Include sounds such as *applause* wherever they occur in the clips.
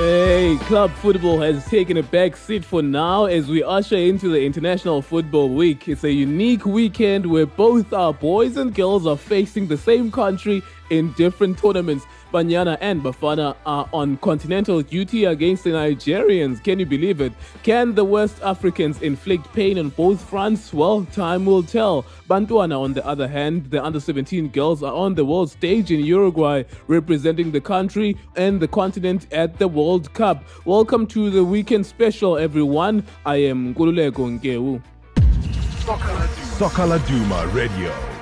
Hey, club football has taken a back seat for now as we usher into the International Football Week. It's a unique weekend where both our boys and girls are facing the same country in different tournaments. Banyana and Bafana are on continental duty against the Nigerians. Can you believe it? Can the West Africans inflict pain on both fronts? Well, time will tell. Bantwana, on the other hand, the under 17 girls are on the world stage in Uruguay, representing the country and the continent at the World Cup. Welcome to the weekend special, everyone. I am Gululeko Ngeu. Soccer Laduma Radio.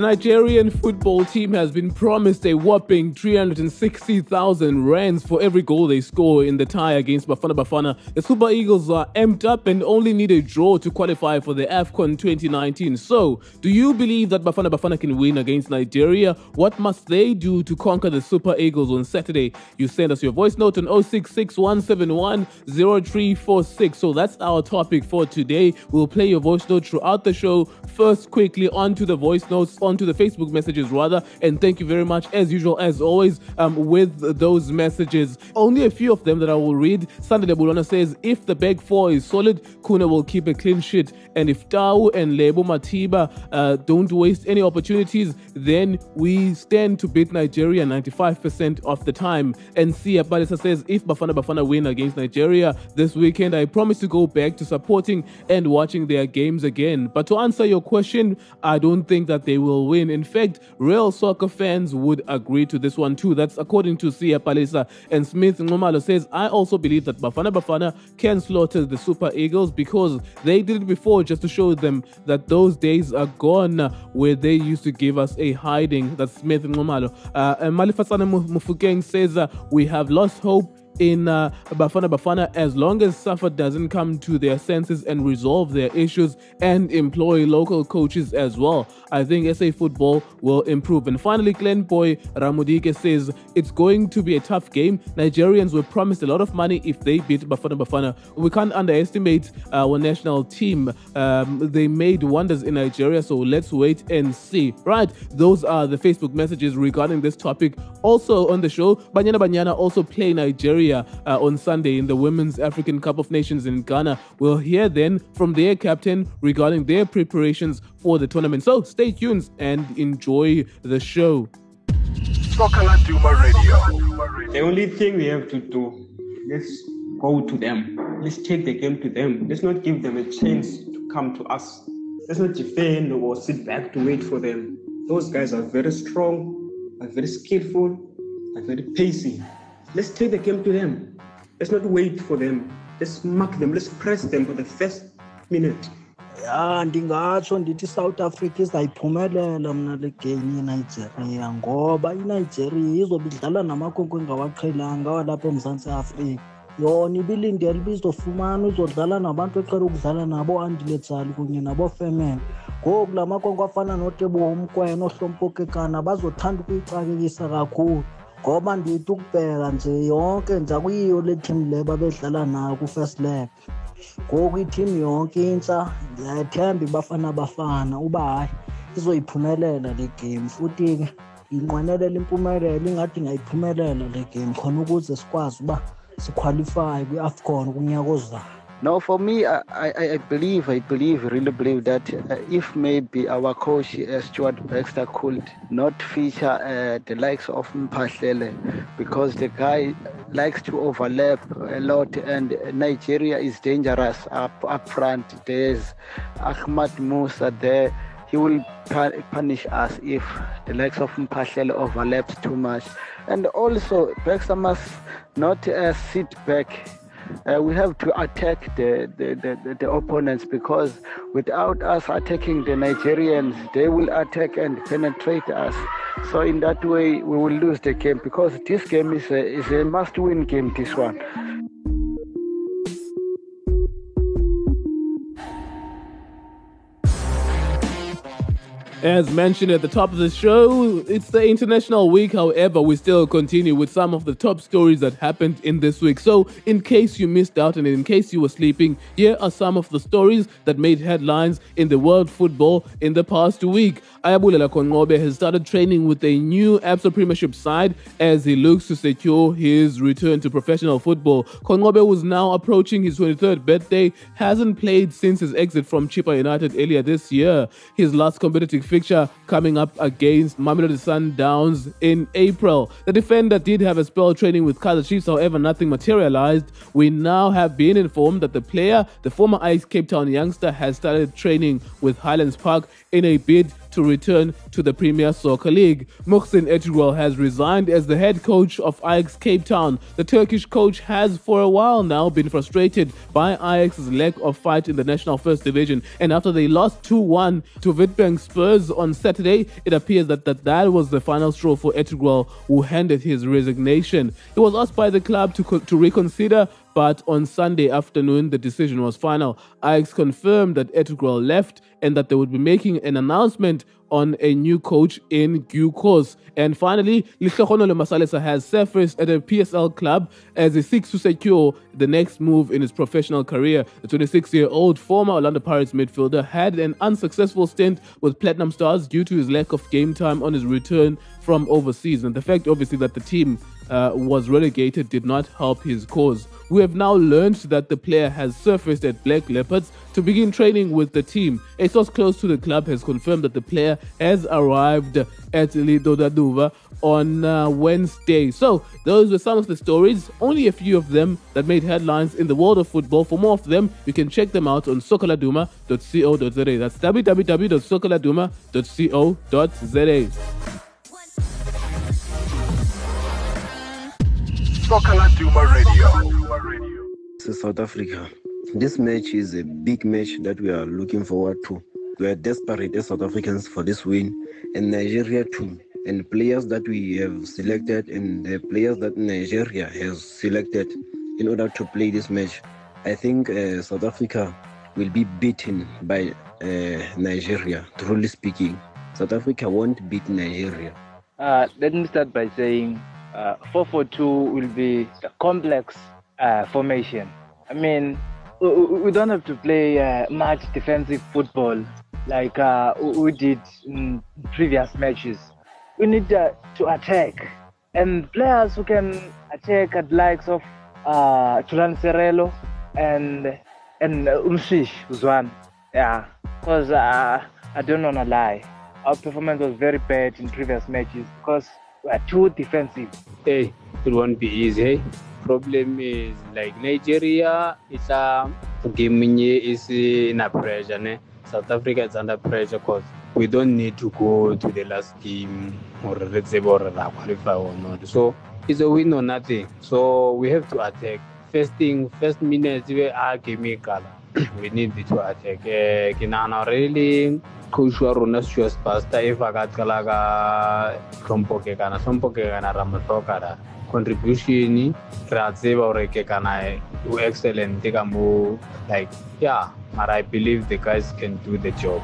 Nigerian football team has been promised a whopping 360,000 rands for every goal they score in the tie against Bafana Bafana. The Super Eagles are amped up and only need a draw to qualify for the AFCON 2019. So, do you believe that Bafana Bafana can win against Nigeria? What must they do to conquer the Super Eagles on Saturday? You send us your voice note on 0661710346. So that's our topic for today. We'll play your voice note throughout the show. First, quickly onto the voice notes onto the Facebook messages rather. And thank you very much, as usual, as always, um, with those messages. Only a few of them that I will read. Sunday Bulana says, if the back four is solid, Khune will keep a clean sheet. And if Tau and Lebo Mothiba uh, don't waste any opportunities, then we stand to beat Nigeria 95% of the time. And Sia Balisa says, if Bafana Bafana win against Nigeria this weekend, I promise to go back to supporting and watching their games again. But to answer your question, I don't think that they will will win. In fact, real soccer fans would agree to this one too. That's according to Sia Palisa. And Smith Ngomalo says, I also believe that Bafana Bafana can slaughter the Super Eagles because they did it before just to show them that those days are gone where they used to give us a hiding. That's Smith Ngomalo. Uh, and Malifasana Mufukeng says, uh, We have lost hope in uh, Bafana Bafana as long as Safa doesn't come to their senses and resolve their issues and employ local coaches as well. I think SA football will improve. And finally, Glenn Boy Ramudike says it's going to be a tough game. Nigerians were promised a lot of money if they beat Bafana Bafana. We can't underestimate our national team. Um, they made wonders in Nigeria, so let's wait and see. Right, those are the Facebook messages regarding this topic. Also on the show, Banyana Banyana also play Nigeria uh, on Sunday in the Women's African Cup of Nations in Ghana. We'll hear then from their captain regarding their preparations for the tournament. So stay tuned and enjoy the show. Soccer Laduma Radio. The only thing we have to do, let's go to them. Let's take the game to them. Let's not give them a chance to come to us. Let's not defend or sit back to wait for them. Those guys are very strong, are very skillful, are very pacey. Let's take the game to them. Let's not wait for them. Let's mark them. Let's press them for the first minute. ya ndingatsho ndithi isouth africa izayiphumelela mna le game yenigeria ngoba inigeria izobe idlala namakhwenkwe engawaqhelanga walapha emzantsi afrika yona ibilindele ibizofumana uzodlala nabantu eqela ukudlala nabo andiletsali kunye nabo femele ngoku la makhwenkwe afana notebo umkwena nohlompokekana bazothanda ukuyixakekisa kakhulu ngoba ndithi ukubheka nje yonke nje akuyiyo le team le babedlala nayo ku-first leg. Ngoku ithimu yonke intsha ndiyathemba ibafana bafana uba hayi izoyiphumelela le game. Futhi-ke inqwenelela impumelelo ingathi ingayiphumelela le game khona ukuze sikwazi uba siqualifye kwi-afcon kunyaka ozayo. No, for me, I, I, I believe, I believe, really believe that uh, if maybe our coach uh, Stuart Baxter could not feature uh, the likes of Mphahlele because the guy likes to overlap a lot and Nigeria is dangerous up, up front. There's Ahmed Musa there. He will punish us if the likes of Mphahlele overlaps too much. And also, Baxter must not uh, sit back uh, we have to attack the, the, the, the, opponents because without us attacking the Nigerians, they will attack and penetrate us. So in that way, we will lose the game because this game is a, is a must-win game, this one. As mentioned at the top of the show, it's the International Week. However, we still continue with some of the top stories that happened in this week. So, in case you missed out and in case you were sleeping, here are some of the stories that made headlines in the world football in the past week. Ayabulela Konqobe has started training with a new Absa Premiership side as he looks to secure his return to professional football. Konqobe was now approaching his 23rd birthday, hasn't played since his exit from Chippa United earlier this year. His last competitive fixture coming up against Mamelodi Sundowns in April. The defender did have a spell training with Kaizer Chiefs, however, nothing materialized. We now have been informed that the player, the former Ajax Cape Town youngster, has started training with Highlands Park in a bid to return to the Premier Soccer League. Muhsin Ertugrul has resigned as the head coach of Ajax Cape Town. The Turkish coach has for a while now been frustrated by Ajax's lack of fight in the National First Division. And after they lost 2-1 to Witbank Spurs on Saturday, it appears that that, that was the final straw for Ertugrul, who handed his resignation. He was asked by the club to, to reconsider but on Sunday afternoon, the decision was final. Ajax confirmed that Ertugrul left and that they would be making an announcement on a new coach in due course. And finally, Lehlohonolo Masalesa has surfaced at a PSL club as he seeks to secure the next move in his professional career. The 26-year-old former Orlando Pirates midfielder had an unsuccessful stint with Platinum Stars due to his lack of game time on his return from overseas. And the fact, obviously, that the team uh, was relegated did not help his cause. We have now learned that the player has surfaced at Black Leopards to begin training with the team. A source close to the club has confirmed that the player has arrived at Lidoda Duvha on uh, Wednesday. So, those were some of the stories, only a few of them that made headlines in the world of football. For more of them, you can check them out on soccerladuma.co.za. That's www.soccerladuma.co.za. Soccer Duma Radio. So South Africa. This match is a big match that we are looking forward to. We are desperate as South Africans for this win, and Nigeria too. And players that we have selected, and the players that Nigeria has selected in order to play this match. I think uh, South Africa will be beaten by uh, Nigeria, truly speaking. South Africa won't beat Nigeria. Uh, let me start by saying uh, 442 will be a complex uh, formation. I mean, we, don't have to play uh, much defensive football like uh, we did in previous matches. We need uh, to attack, and players who can attack at likes of uh, Serero and and Umshish Zwan. Yeah, because uh, I don't wanna lie, our performance was very bad in previous matches because are too defensive. Hey, it won't be easy. Hey? Problem is like Nigeria, it's a um, game is eh, in a pressure. Ne? South Africa is under pressure because we don't need to go to the last game or let's say or qualify or not. So it's a win or nothing. So we have to attack. First thing, first minute, we are chemical. We need to attack. Uh, really coach wa rona stuart pastor if a ka qala ka tlhompho ke kana tlhompho ke kana ra mo tlhoka contribution re a tseba gore ke kana o excellent ka mo like yeah but i believe the guys can do the job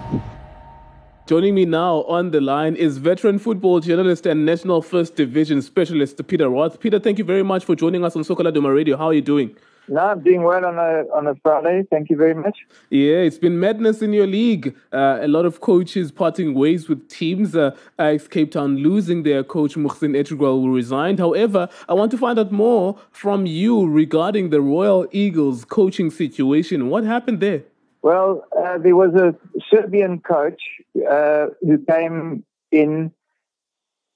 Joining me now on the line is veteran football journalist and National First Division specialist Peter Raath. Peter, thank you very much for joining us on Soccer Laduma Radio. How are you doing? No, I'm doing well on a on a Friday. Thank you very much. Yeah, it's been madness in your league. Uh, a lot of coaches parting ways with teams. Uh, Ajax Cape Town losing their coach Muhsin Ertugrul who resigned. However, I want to find out more from you regarding the Royal Eagles coaching situation. What happened there? Well, uh, there was a Serbian coach uh, who came in,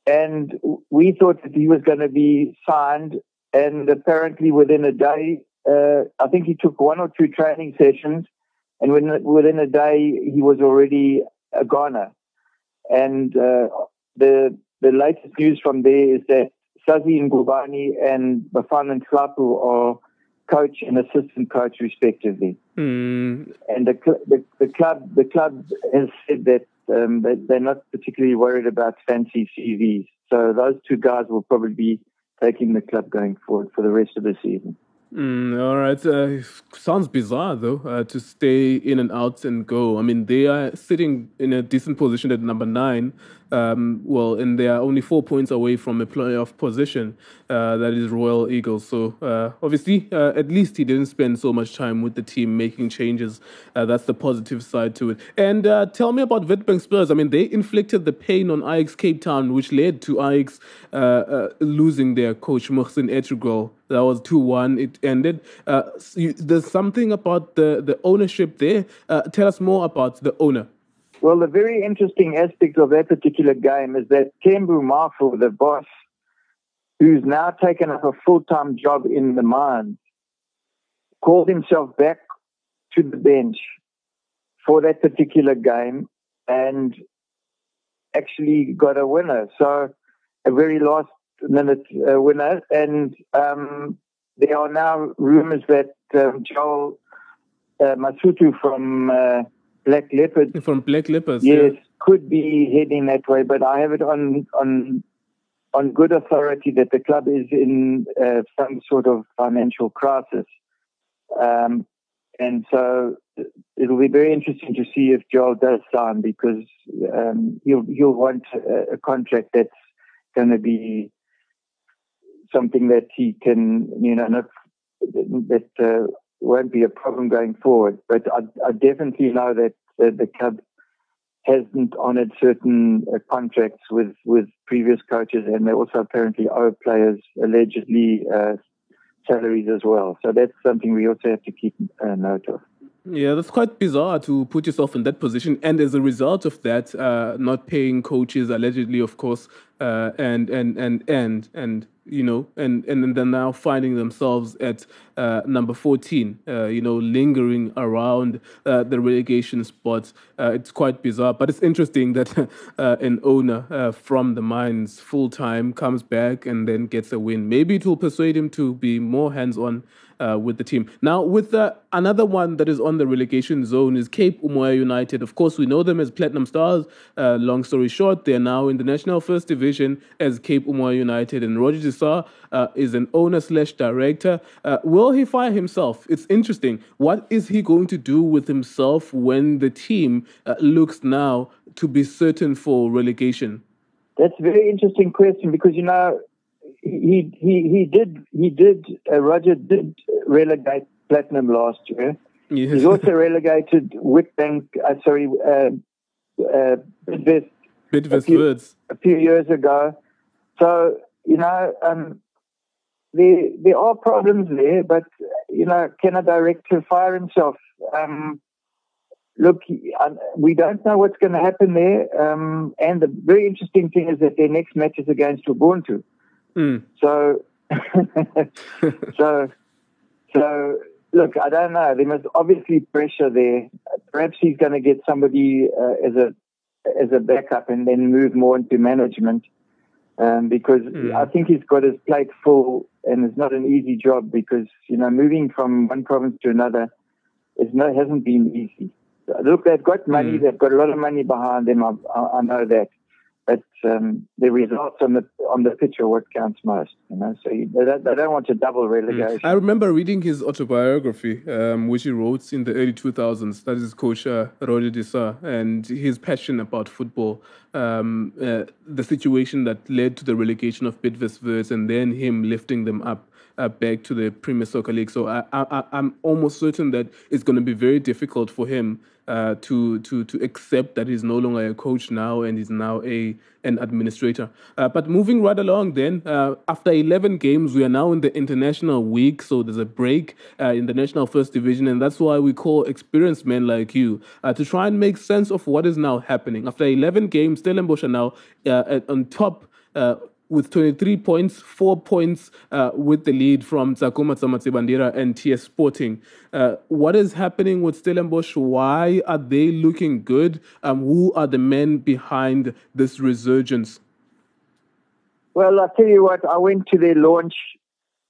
and we thought that he was going to be signed. And apparently, within a day, uh, I think he took one or two training sessions, and within, within a day he was already a goner. And uh, the the latest news from there is that Sazi Ngubani and Bafana Nhlapo are coach and assistant coach respectively. Mm. And the, the, the club the club has said that um, they, they're not particularly worried about fancy CVs. So those two guys will probably be taking the club going forward for the rest of the season. Mm, all right. Uh, sounds bizarre, though, uh, to stay in and out and go. I mean, they are sitting in a decent position at number nine. Um, well, and they are only four points away from a playoff position. Uh, that is Royal Eagles. So, uh, obviously, uh, at least he didn't spend so much time with the team making changes. Uh, that's the positive side to it. And tell me about Witbank Spurs. I mean, they inflicted the pain on Ajax Cape Town, which led to Ajax losing their coach, Muhsin Ertugrul. That was 2 1. It ended. Uh, you, there's something about the, the ownership there. Uh, tell us more about the owner. Well, the very interesting aspect of that particular game is that Thembu Mafu, the boss, who's now taken up a full time job in the mines, called himself back to the bench for that particular game and actually got a winner. So, a very last minute uh, winner. And um, there are now rumors that um, Joel uh, Masutha from uh, Black Leopard, from Black Leopards, yes, yeah. could be heading that way. But I have it on on on good authority that the club is in uh, some sort of financial crisis. Um, and so it'll be very interesting to see if Joel does sign because um, he'll he'll want a, a contract that's going to be something that he can, you know, not, that uh, won't be a problem going forward. But I, I definitely know that uh, the club hasn't honoured certain uh, contracts with, with previous coaches, and they also apparently owe players allegedly uh, salaries as well. So that's something we also have to keep uh, note of. Yeah, that's quite bizarre to put yourself in that position, and as a result of that, uh, not paying coaches allegedly, of course, uh, and and and and and you know, and and then now finding themselves at uh, number 14, uh, you know, lingering around uh, the relegation spot. Uh, it's quite bizarre, but it's interesting that *laughs* uh, an owner uh, from the mines full time comes back and then gets a win. Maybe it will persuade him to be more hands on uh, with the team. Now, with the, another one that is on the relegation zone is Cape Umoya United. Of course, we know them as Platinum Stars. Uh, long story short, they're now in the National First Division as Cape Umoya United, and Roger De Sa uh, is an owner slash director. Uh, will he fire himself? It's interesting. What is he going to do with himself when the team uh, looks now to be certain for relegation? That's a very interesting question because you know he he he did he did uh, Roger did relegate Platinum last year. Yes. He's also relegated Witbank. Uh, sorry, uh, uh, Bidvest. Bidvest a few, words a few years ago. So you know, um, there there are problems there, but you know, can a director fire himself? Um, look, uh, we don't know what's going to happen there. Um, and the very interesting thing is that their next match is against Ubuntu. Mm. So, so, so, look, I don't know. There must obviously pressure there. Perhaps he's going to get somebody uh, as a as a backup and then move more into management. Um, because mm. I think he's got his plate full, and it's not an easy job because you know moving from one province to another is no hasn't been easy. Look, they've got money, mm. they've got a lot of money behind them. I, I know that, but um, the results on the on the pitch are what counts most. You know, so you, they, don't, they, don't, want to double relegation. I remember reading his autobiography, um, which he wrote in the early 2000s. That is coach uh, Roger De Sa and his passion about football. Um, uh, the situation that led to the relegation of Bidvest and then him lifting them up uh, back to the Premier Soccer League. So I, I, I'm almost certain that it's going to be very difficult for him uh, to to to accept that he's no longer a coach now and he's now a an administrator. Uh, but moving right along, then uh, after 11 games, we are now in the international week, so there's a break uh, in the national first division, and that's why we call experienced men like you uh, to try and make sense of what is now happening. After 11 games, Stellenbosch are now on top with 23 points, four points uh, with the lead from Tshakhuma Tsha Madzivhandila and TS Sporting. Uh, what is happening with Stellenbosch? Why are they looking good? Um, who are the men behind this resurgence? Well, I'll tell you what, I went to their launch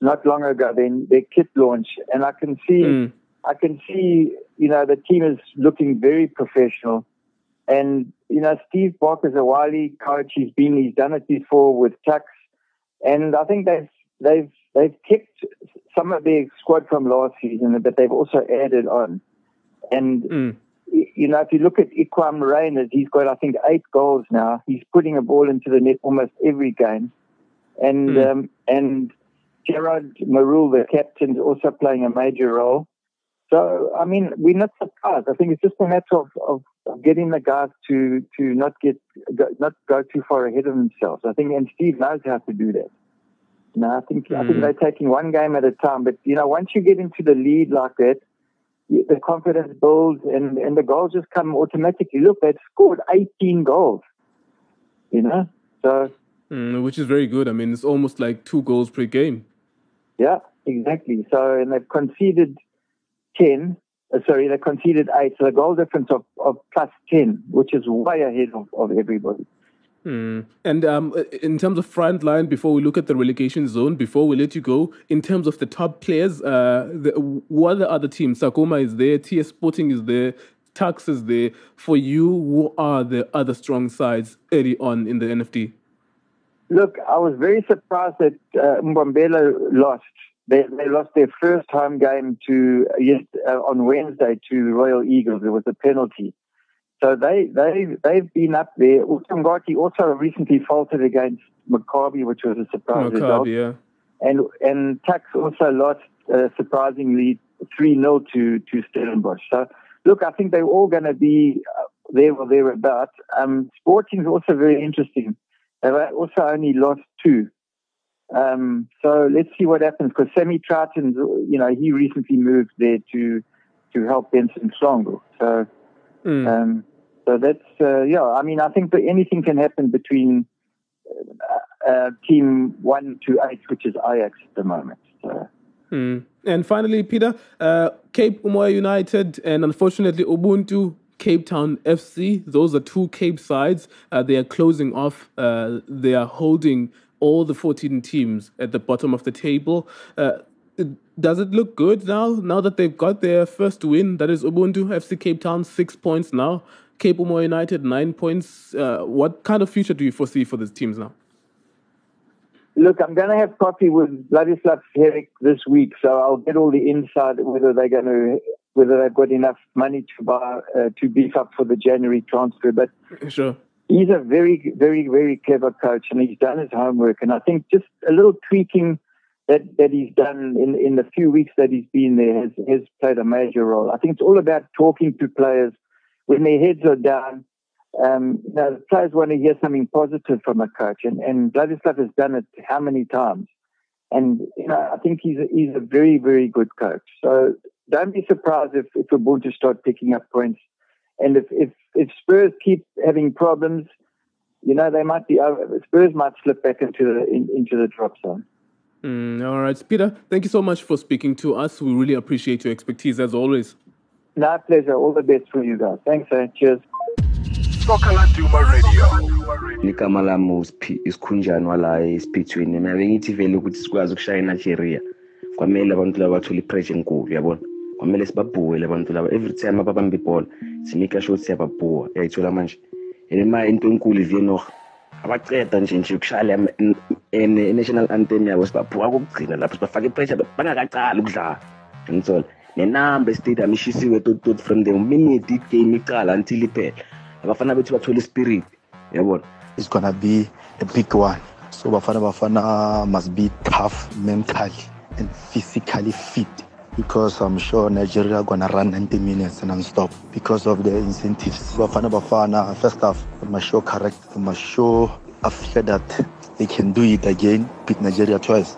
not long ago, then their kit launch, and I can see, mm. I can see, you know, the team is looking very professional. And, you know, Steve Barker's a wily coach. He's been, he's done it before with Tuks. And I think they've, they've, they've kept some of their squad from last season, but they've also added on. And Mm. you know, if you look at Iqraam Rayners, he's got I think eight goals now. He's putting a ball into the net almost every game, and Mm. um, and Gerard Marul, the captain, is also playing a major role. So I mean, we're not surprised. I think it's just a matter of, of, of getting the guys to to not get go, not go too far ahead of themselves. I think, and Steve knows how to do that. No, I think I think Mm. they're taking one game at a time. But you know, once you get into the lead like that, the confidence builds, and and the goals just come automatically. Look, they've scored 18 goals. You know, so Mm, which is very good. I mean, it's almost like two goals per game. yeah, exactly. So and they've conceded 10. Uh, sorry, they conceded eight. So the goal difference of, of plus 10, which is way ahead of, of everybody. Hmm. And um, in terms of front line, before we look at the relegation zone, before we let you go, in terms of the top players, uh, the, what are the other teams? Sakoma is there, TS Sporting is there, Tuks is there. For you, who are the other strong sides early on in the NFD? Look, I was very surprised that uh, Mbombela lost. They, they lost their first home game to yes, uh, on Wednesday to the Royal Eagles. There was a penalty. So they they they've been up there. Uthongathi also recently faltered against Maccabi, which was a surprise result. Maccabi, yeah. And and Tuks also lost uh, surprisingly three 0 to to Stellenbosch. So look, I think they're all going to be uh, there or thereabouts. Um, Sporting's also very interesting. They've also only lost two. Um, so let's see what happens because Sammy Troughton's, you know, he recently moved there to to help Benson Songo. So Mm. um, so that's uh, yeah. I mean, I think that anything can happen between uh, uh, team one to eight, which is Ajax at the moment. So. Hmm. And finally, Peter, uh, Cape Umoya United and unfortunately Ubuntu Cape Town FC. Those are two Cape sides. Uh, they are closing off. Uh, they are holding all the 14 teams at the bottom of the table. Uh, does it look good now? Now that they've got their first win, that is Ubuntu FC Cape Town, six points now. Cape Umoya United, nine points. Uh, what kind of future do you foresee for these teams now? Look, I'm going to have coffee with Vladislav Heric this week, so I'll get all the insight whether they're going to whether they've got enough money to buy uh, to beef up for the January transfer. But Sure. He's a very, very, very clever coach, and he's done his homework. And I think just a little tweaking that that he's done in in the few weeks that he's been there has has played a major role. I think it's all about talking to players when their heads are down. Um, you know, players want to hear something positive from a coach, and and Vladislav has done it how many times? And you know, I think he's a, he's a very, very good coach. So don't be surprised if if Ubuntu start picking up points. And if, if, if Spurs keep having problems, you know, they might be over, Spurs might slip back into the in, into the drop zone. Mm, all right, Peter. Thank you so much for speaking to us. We really appreciate your expertise as always. No pleasure. All the best for you guys. Thanks, eh? Cheers. Soccer Laduma Radio. igama lami isikhunjani wala esipithweni mina bengithi vele ukuthi sikwazi ukushaya inigeria kwamele abantu laba bathole ipressure enkulu yabona kwamele sibabhuwe le laba. Every time ababamba ibhola simika sure ukuthi siyababhuwa uyayithola manje. And ma into enkulu ivienog abaceda nje nje ukushaya i-national anthem yabo sibabhuwa kokugcina lapho sibafaka ipressure bangakacali ukudlala. Ngithola nenamba estadium ishisiwe tot from the minute igame icala until iphela. Abafana bethu bathole ispirit yabona is gonna be a big one. So Bafana Bafana must be tough mentally and physically fit because I'm sure Nigeria gonna run 90 minutes and non-stop because of the incentives. Bafana Bafana, first half, must show correct, must show after that they can do it again, beat Nigeria twice.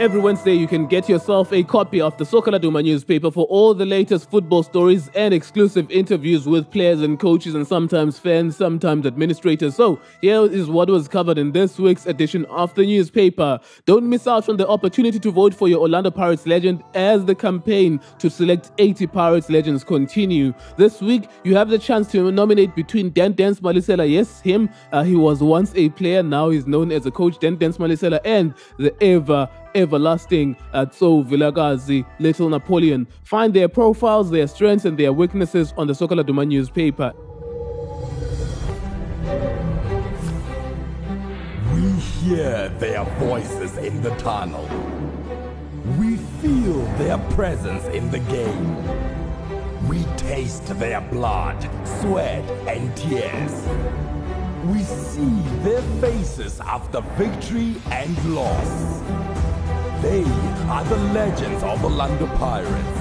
Every Wednesday, you can get yourself a copy of the Soccer Laduma newspaper for all the latest football stories and exclusive interviews with players and coaches and sometimes fans, sometimes administrators. So, here is what was covered in this week's edition of the newspaper. Don't miss out on the opportunity to vote for your Orlando Pirates legend as the campaign to select 80 Pirates legends continue. This week, you have the chance to nominate between Dan Dance yes, him, uh, he was once a player, now he's known as a coach, Dan Dance and the ever everlasting at So Vilakazi, Little Napoleon. Find their profiles, their strengths, and their weaknesses on the Soccer Laduma newspaper. We hear their voices in the tunnel. We feel their presence in the game. We taste their blood, sweat, and tears. We see their faces after victory and loss. They are the legends of Orlando Pirates.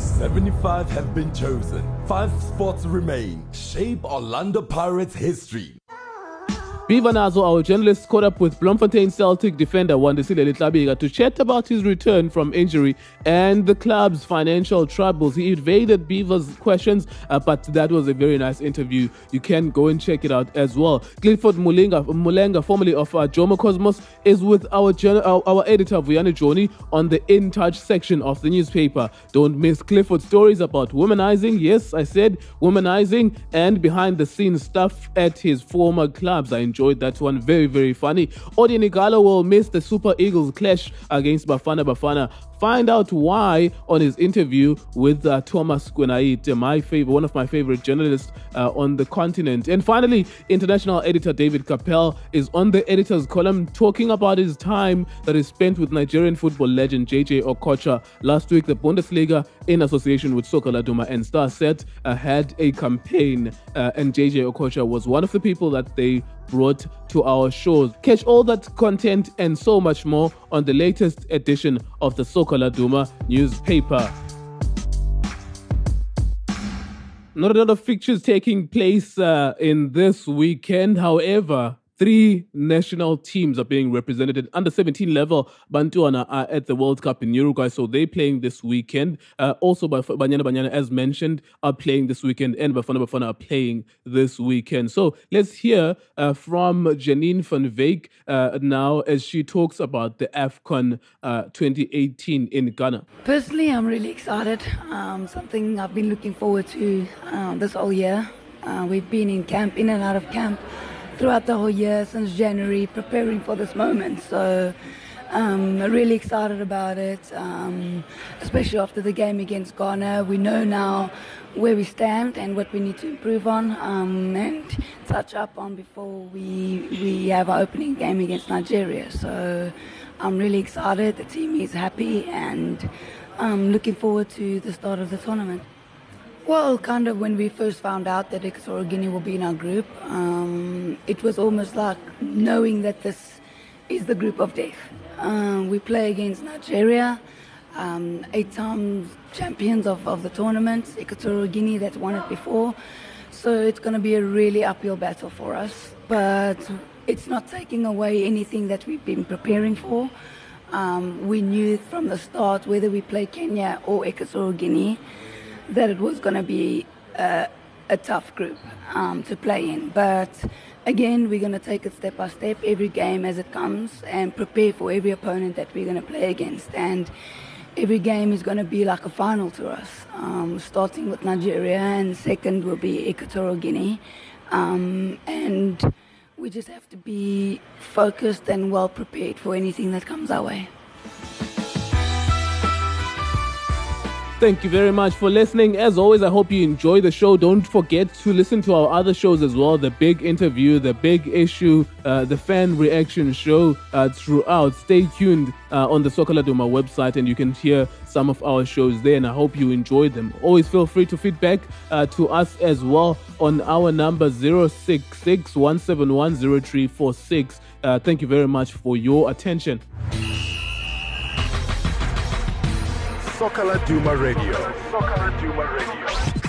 75 have been chosen. Five spots remain. Shape Orlando Pirates history. Beaver Nazo, our journalist, caught up with Bloemfontein Celtic defender Wandisile Letlabika to chat about his return from injury and the club's financial troubles. He evaded Beaver's questions, uh, but that was a very nice interview. You can go and check it out as well. Clifford Mulenga, Mulenga formerly of uh, Jomo Cosmos, is with our, our, our editor Vuyani Joni on the In Touch section of the newspaper. Don't miss Clifford's stories about womanizing. Yes, I said womanizing and behind the scenes stuff at his former clubs. I enjoyed that one. Very, very funny. Odion Ighalo will miss the Super Eagles clash against Bafana Bafana. Find out why on his interview with uh, Thomas Kwenaite, my favorite, one of my favorite journalists uh, on the continent. And finally, international editor David Capel is on the editor's column talking about his time that he spent with Nigerian football legend JJ Okocha. Last week, the Bundesliga, in association with Soccer Laduma and StarSat, uh, had a campaign, uh, and JJ Okocha was one of the people that they brought to our shows. Catch all that content and so much more on the latest edition of the Sokola Duma newspaper. Not a lot of fixtures taking place uh, in this weekend. However, Three national teams are being represented at under 17 level. Bantwana are at the World Cup in Uruguay, so they're playing this weekend. Uh, also, Banyana Banyana, as mentioned, are playing this weekend, and Bafana Bafana are playing this weekend. So let's hear uh, from Janine van Wyk uh, now as she talks about the AFCON uh, 2018 in Ghana. Personally, I'm really excited. Um, something I've been looking forward to um, this whole year. Uh, we've been in camp, in and out of camp throughout the whole year since January, preparing for this moment. So um, really excited about it, um, especially after the game against Ghana. We know now where we stand and what we need to improve on um, and touch up on before we we have our opening game against Nigeria. So I'm really excited. The team is happy and I'm looking forward to the start of the tournament. Well, kind of when we first found out that Equatorial Guinea will be in our group, um, it was almost like knowing that this is the group of death. Um, we play against Nigeria, um, eight times champions of, of the tournament, Equatorial Guinea that's won it before. So it's going to be a really uphill battle for us. But it's not taking away anything that we've been preparing for. Um, we knew from the start whether we play Kenya or Equatorial Guinea that it was going to be a, a, tough group um, to play in. But again, we're going to take it step by step, every game as it comes, and prepare for every opponent that we're going to play against. And every game is going to be like a final to us, um, starting with Nigeria, and second will be Equatorial Guinea. Um, and we just have to be focused and well prepared for anything that comes our way. Thank you very much for listening. As always, I hope you enjoy the show. Don't forget to listen to our other shows as well the big interview, the big issue, uh, the fan reaction show uh, throughout. Stay tuned uh, on the Soccer Laduma website and you can hear some of our shows there. And I hope you enjoy them. Always feel free to feedback uh, to us as well on our number 066 171 uh, Thank you very much for your attention. Soccer Duma Radio. Soccer Duma Radio.